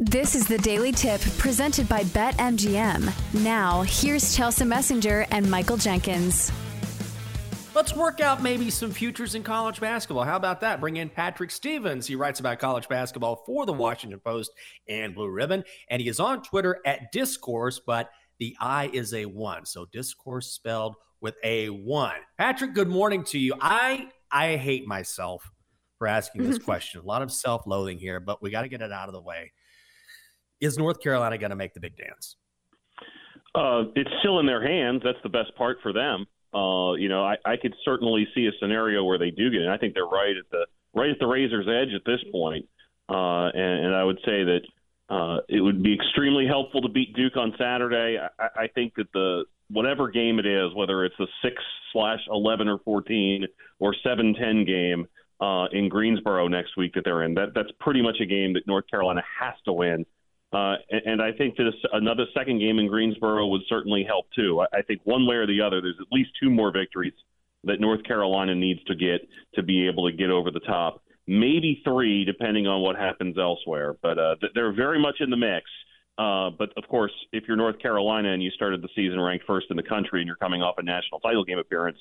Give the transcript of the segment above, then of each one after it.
This is the Daily Tip presented by BetMGM. Now, here's Chelsea Messenger and Michael Jenkins. Let's work out maybe some futures in college basketball. How about that? Bring in Patrick Stevens. He writes about college basketball for the Washington Post and Blue Ribbon. And he is on Twitter at Discourse, but the I is a one. So discourse spelled with a one. Patrick, good morning to you. I I hate myself for asking this question. A lot of self-loathing here, but we got to get it out of the way. Is North Carolina going to make the big dance? Uh, it's still in their hands. That's the best part for them. Uh, you know, I, I could certainly see a scenario where they do get it. I think they're right at the right at the razor's edge at this point. Uh, and, and I would say that uh, it would be extremely helpful to beat Duke on Saturday. I, I think that the whatever game it is, whether it's a six slash eleven or fourteen or seven ten game uh, in Greensboro next week that they're in, that that's pretty much a game that North Carolina has to win. Uh, and, I think this another second game in Greensboro would certainly help too. I, I think one way or the other, there's at least two more victories that North Carolina needs to get to be able to get over the top. Maybe three, depending on what happens elsewhere. But uh, they're very much in the mix. Uh, but of course, if you're North Carolina and you started the season ranked first in the country and you're coming off a national title game appearance,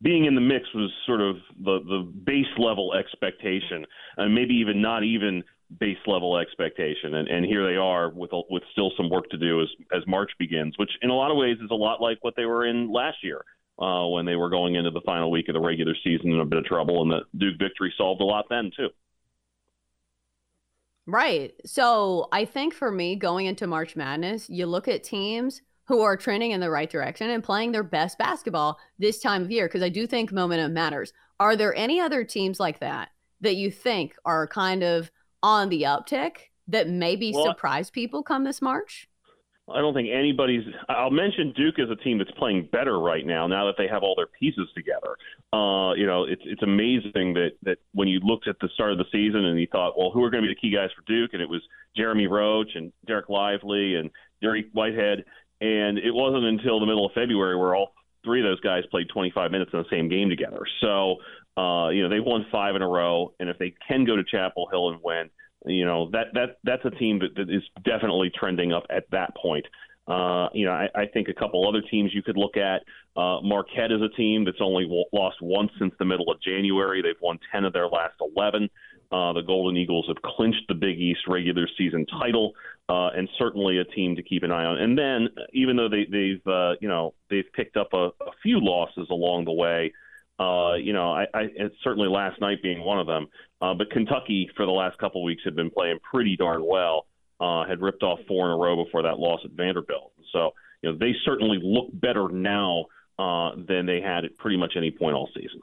being in the mix was sort of the the base level expectation, and maybe even not even base level expectation. And, and here they are with with still some work to do as as March begins, which in a lot of ways is a lot like what they were in last year. Uh, when they were going into the final week of the regular season in a bit of trouble, and the Duke victory solved a lot then too. Right. So I think for me, going into March Madness, you look at teams who are trending in the right direction and playing their best basketball this time of year, because I do think momentum matters. Are there any other teams like that that you think are kind of on the uptick that maybe well, surprise people come this March? I don't think anybody's. I'll mention Duke as a team that's playing better right now. Now that they have all their pieces together, uh, you know, it's it's amazing that that when you looked at the start of the season and you thought, well, who are going to be the key guys for Duke? And it was Jeremy Roach and Dereck Lively and Dariq Whitehead, and it wasn't until the middle of February where all three of those guys played 25 minutes in the same game together. So, uh, you know, they've won five in a row, and if they can go to Chapel Hill and win you know that that that's a team that, that is definitely trending up at that point. Uh, you know, I, I think a couple other teams you could look at. Uh, Marquette is a team that's only w- lost once since the middle of January. They've won 10 of their last 11. Uh, the Golden Eagles have clinched the Big East regular season title, uh, and certainly a team to keep an eye on. And then, even though they, they've uh, you know they've picked up a, a few losses along the way, uh, you know, I, I certainly last night being one of them. Uh, but Kentucky for the last couple of weeks had been playing pretty darn well. Uh, had ripped off four in a row before that loss at Vanderbilt. So you know they certainly look better now uh, than they had at pretty much any point all season.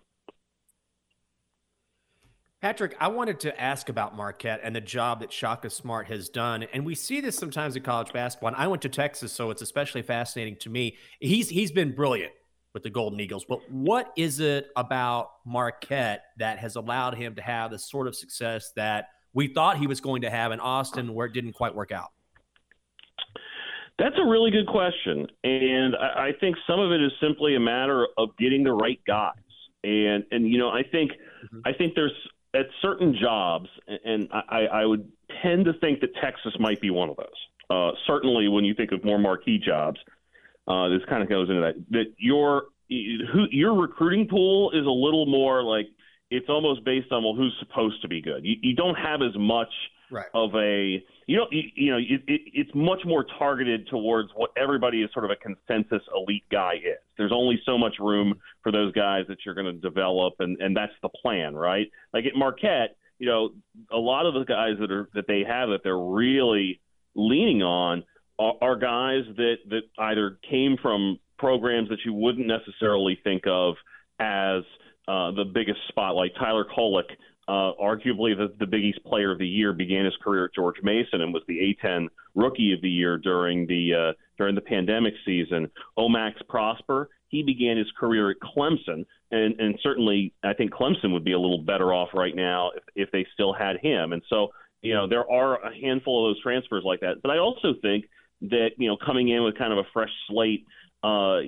Patrick, I wanted to ask about Marquette and the job that Shaka Smart has done. And we see this sometimes in college basketball. And I went to Texas, so it's especially fascinating to me. He's he's been brilliant with the Golden Eagles. But what is it about Marquette that has allowed him to have the sort of success that we thought he was going to have in Austin, where it didn't quite work out? That's a really good question, and I, I think some of it is simply a matter of getting the right guys. And and you know, I think mm-hmm. I think there's at certain jobs, and I, I would tend to think that Texas might be one of those. Uh, certainly, when you think of more marquee jobs, uh, this kind of goes into that. That your who your recruiting pool is a little more like it's almost based on well who's supposed to be good. You, you don't have as much right. of a you know you, you know it, it, it's much more targeted towards what everybody is sort of a consensus elite guy is. There's only so much room for those guys that you're going to develop, and and that's the plan, right? Like at Marquette, you know, a lot of the guys that are that they have that they're really leaning on are, are guys that that either came from programs that you wouldn't necessarily think of as uh, the biggest spotlight. Tyler Kolek, uh, arguably the, the Big East Player of the Year, began his career at George Mason and was the A10 Rookie of the Year during the uh, during the pandemic season. Omax Prosper, he began his career at Clemson, and, and certainly I think Clemson would be a little better off right now if, if they still had him. And so, you know, there are a handful of those transfers like that. But I also think that you know coming in with kind of a fresh slate, uh,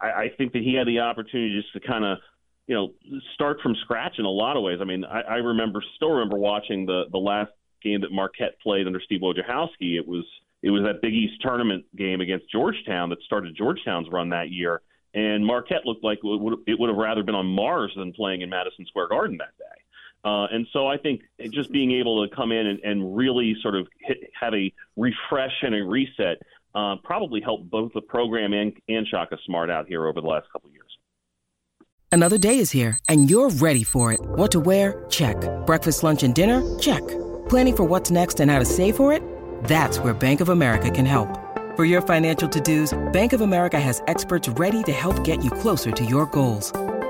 I, I think that he had the opportunity just to kind of you know start from scratch in a lot of ways. I mean, I, I remember still remember watching the the last game that Marquette played under Steve Wojciechowski. It was it was that Big East tournament game against Georgetown that started Georgetown's run that year, and Marquette looked like it would, it would have rather been on Mars than playing in Madison Square Garden that day. Uh, and so I think just being able to come in and, and really sort of hit, have a refresh and a reset uh, probably helped both the program and, and Shaka Smart out here over the last couple of years. Another day is here, and you're ready for it. What to wear? Check. Breakfast, lunch, and dinner? Check. Planning for what's next and how to save for it? That's where Bank of America can help. For your financial to-dos, Bank of America has experts ready to help get you closer to your goals.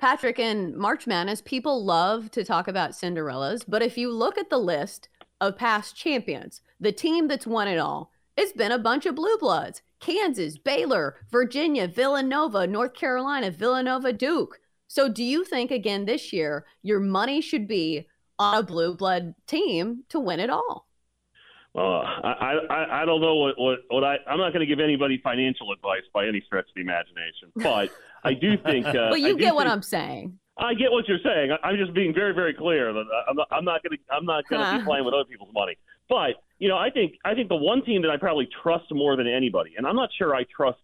Patrick, and March Madness, people love to talk about Cinderellas, but if you look at the list of past champions, the team that's won it all, it's been a bunch of blue bloods. Kansas, Baylor, Virginia, Villanova, North Carolina, Villanova, Duke. So do you think again this year your money should be on a blue blood team to win it all? Uh, I, I I don't know what what, what I I'm not going to give anybody financial advice by any stretch of the imagination, but I do think. Uh, but you get what I'm saying. I get what you're saying. I, am just being very very clear that I'm not, I'm not going to I'm not going to be playing with other people's money. But you know, I think I think the one team that I probably trust more than anybody, and I'm not sure I trust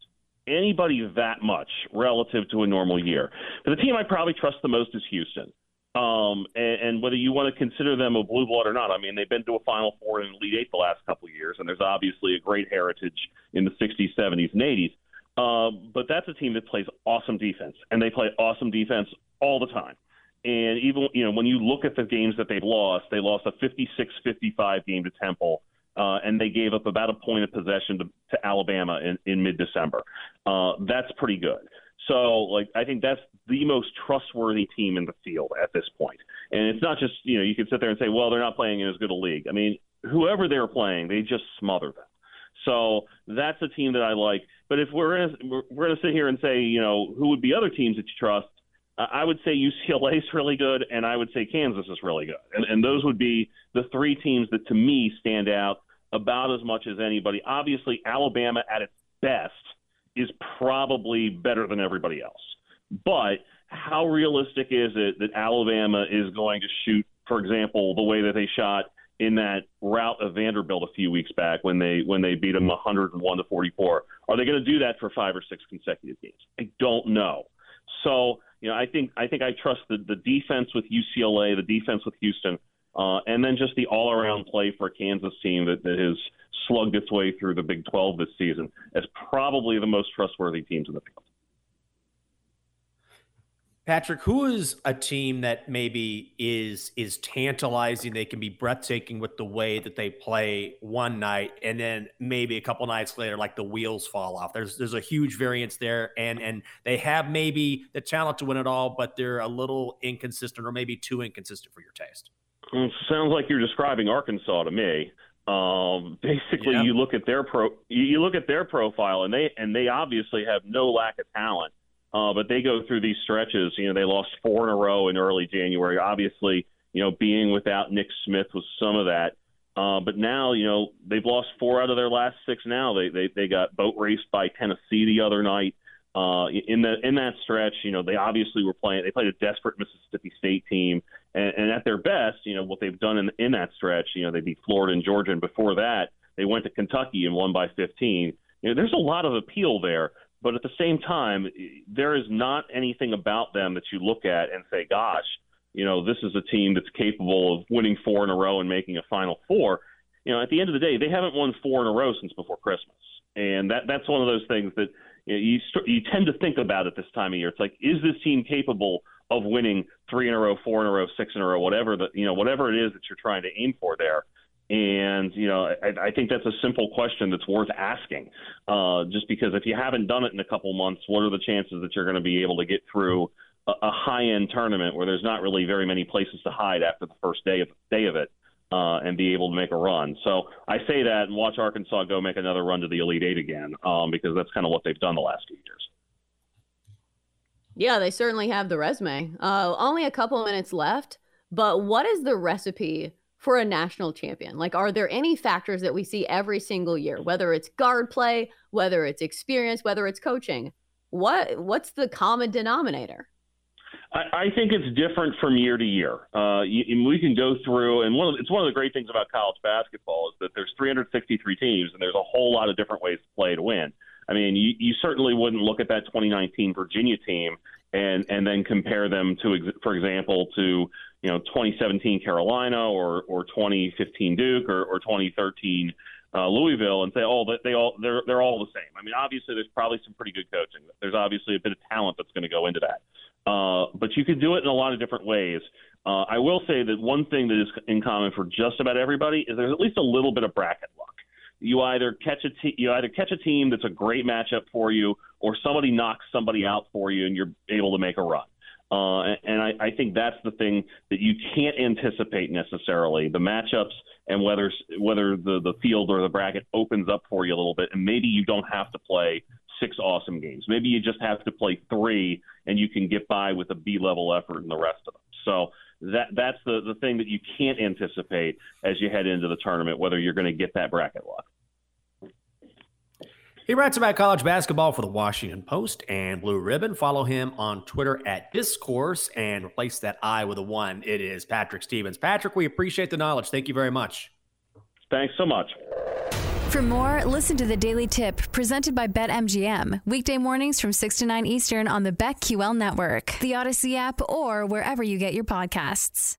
anybody that much relative to a normal year. But the team I probably trust the most is Houston. Um, and, and whether you want to consider them a blue blood or not, I mean, they've been to a Final Four and Elite Eight the last couple of years, and there's obviously a great heritage in the 60s, 70s, and 80s. Um, but that's a team that plays awesome defense, and they play awesome defense all the time. And even you know when you look at the games that they've lost, they lost a 56-55 game to Temple, uh, and they gave up about a point of possession to, to Alabama in, in mid-December. Uh, that's pretty good. So, like, I think that's the most trustworthy team in the field at this point. And it's not just, you know, you can sit there and say, well, they're not playing in as good a league. I mean, whoever they're playing, they just smother them. So that's a team that I like. But if we're gonna we're gonna sit here and say, you know, who would be other teams that you trust? I would say UCLA is really good, and I would say Kansas is really good, and, and those would be the three teams that to me stand out about as much as anybody. Obviously, Alabama at its best is probably better than everybody else. But how realistic is it that Alabama is going to shoot, for example, the way that they shot in that rout of Vanderbilt a few weeks back when they when they beat them 101 to 44? Are they going to do that for five or six consecutive games? I don't know. So you know, I think I think I trust the the defense with UCLA, the defense with Houston, uh, and then just the all around play for a Kansas team that, that has slugged its way through the Big 12 this season as probably the most trustworthy teams in the field. Patrick, who is a team that maybe is is tantalizing? They can be breathtaking with the way that they play one night, and then maybe a couple nights later, like the wheels fall off. There's there's a huge variance there, and and they have maybe the talent to win it all, but they're a little inconsistent, or maybe too inconsistent for your taste. It sounds like you're describing Arkansas to me. Um, basically, you look at their pro, you look at their profile, and they and they obviously have no lack of talent. Uh, but they go through these stretches. You know, they lost four in a row in early January. Obviously, you know, being without Nick Smith was some of that. Uh, but now, you know, they've lost four out of their last six. Now they they they got boat raced by Tennessee the other night. Uh, in the in that stretch, you know, they obviously were playing. They played a desperate Mississippi State team, and, and at their best, you know, what they've done in in that stretch, you know, they beat Florida and Georgia, and before that, they went to Kentucky and won by 15. You know, there's a lot of appeal there, but at the same time, there is not anything about them that you look at and say, "Gosh, you know, this is a team that's capable of winning four in a row and making a Final Four. You know, at the end of the day, they haven't won four in a row since before Christmas, and that that's one of those things that you know, you, you tend to think about at this time of year. It's like, is this team capable of winning three in a row, four in a row, six in a row, whatever the you know whatever it is that you're trying to aim for there. And you know, I, I think that's a simple question that's worth asking. Uh, just because if you haven't done it in a couple months, what are the chances that you're going to be able to get through a, a high-end tournament where there's not really very many places to hide after the first day of day of it? Uh, and be able to make a run. So I say that and watch Arkansas go make another run to the Elite Eight again, um, because that's kind of what they've done the last few years. Yeah, they certainly have the resume. Uh, only a couple minutes left, but what is the recipe for a national champion? Like, are there any factors that we see every single year, whether it's guard play, whether it's experience, whether it's coaching? What what's the common denominator? I, I think it's different from year to year. Uh, you, we can go through, and one of, it's one of the great things about college basketball is that there's 363 teams, and there's a whole lot of different ways to play to win. I mean, you, you certainly wouldn't look at that 2019 Virginia team and and then compare them to, for example, to you know 2017 Carolina or or 2015 Duke or, or 2013 uh, Louisville and say, oh, they all they're they're all the same. I mean, obviously, there's probably some pretty good coaching. There's obviously a bit of talent that's going to go into that. Uh, but you can do it in a lot of different ways. Uh, I will say that one thing that is in common for just about everybody is there's at least a little bit of bracket luck. You either catch a te- you either catch a team that's a great matchup for you, or somebody knocks somebody out for you, and you're able to make a run. Uh, and, I, I think that's the thing that you can't anticipate necessarily the matchups and whether whether the the field or the bracket opens up for you a little bit, and maybe you don't have to play six awesome games. Maybe you just have to play three, and you can get by with a B level effort in the rest of them. So that that's the the thing that you can't anticipate as you head into the tournament, whether you're going to get that bracket luck. He writes about college basketball for the Washington Post and Blue Ribbon. Follow him on Twitter at Discourse and replace that I with a one. It is Patrick Stevens. Patrick, we appreciate the knowledge. Thank you very much. Thanks so much. For more, listen to the Daily Tip presented by BetMGM. Weekday mornings from 6 to 9 Eastern on the BetQL network, the Audacy app, or wherever you get your podcasts.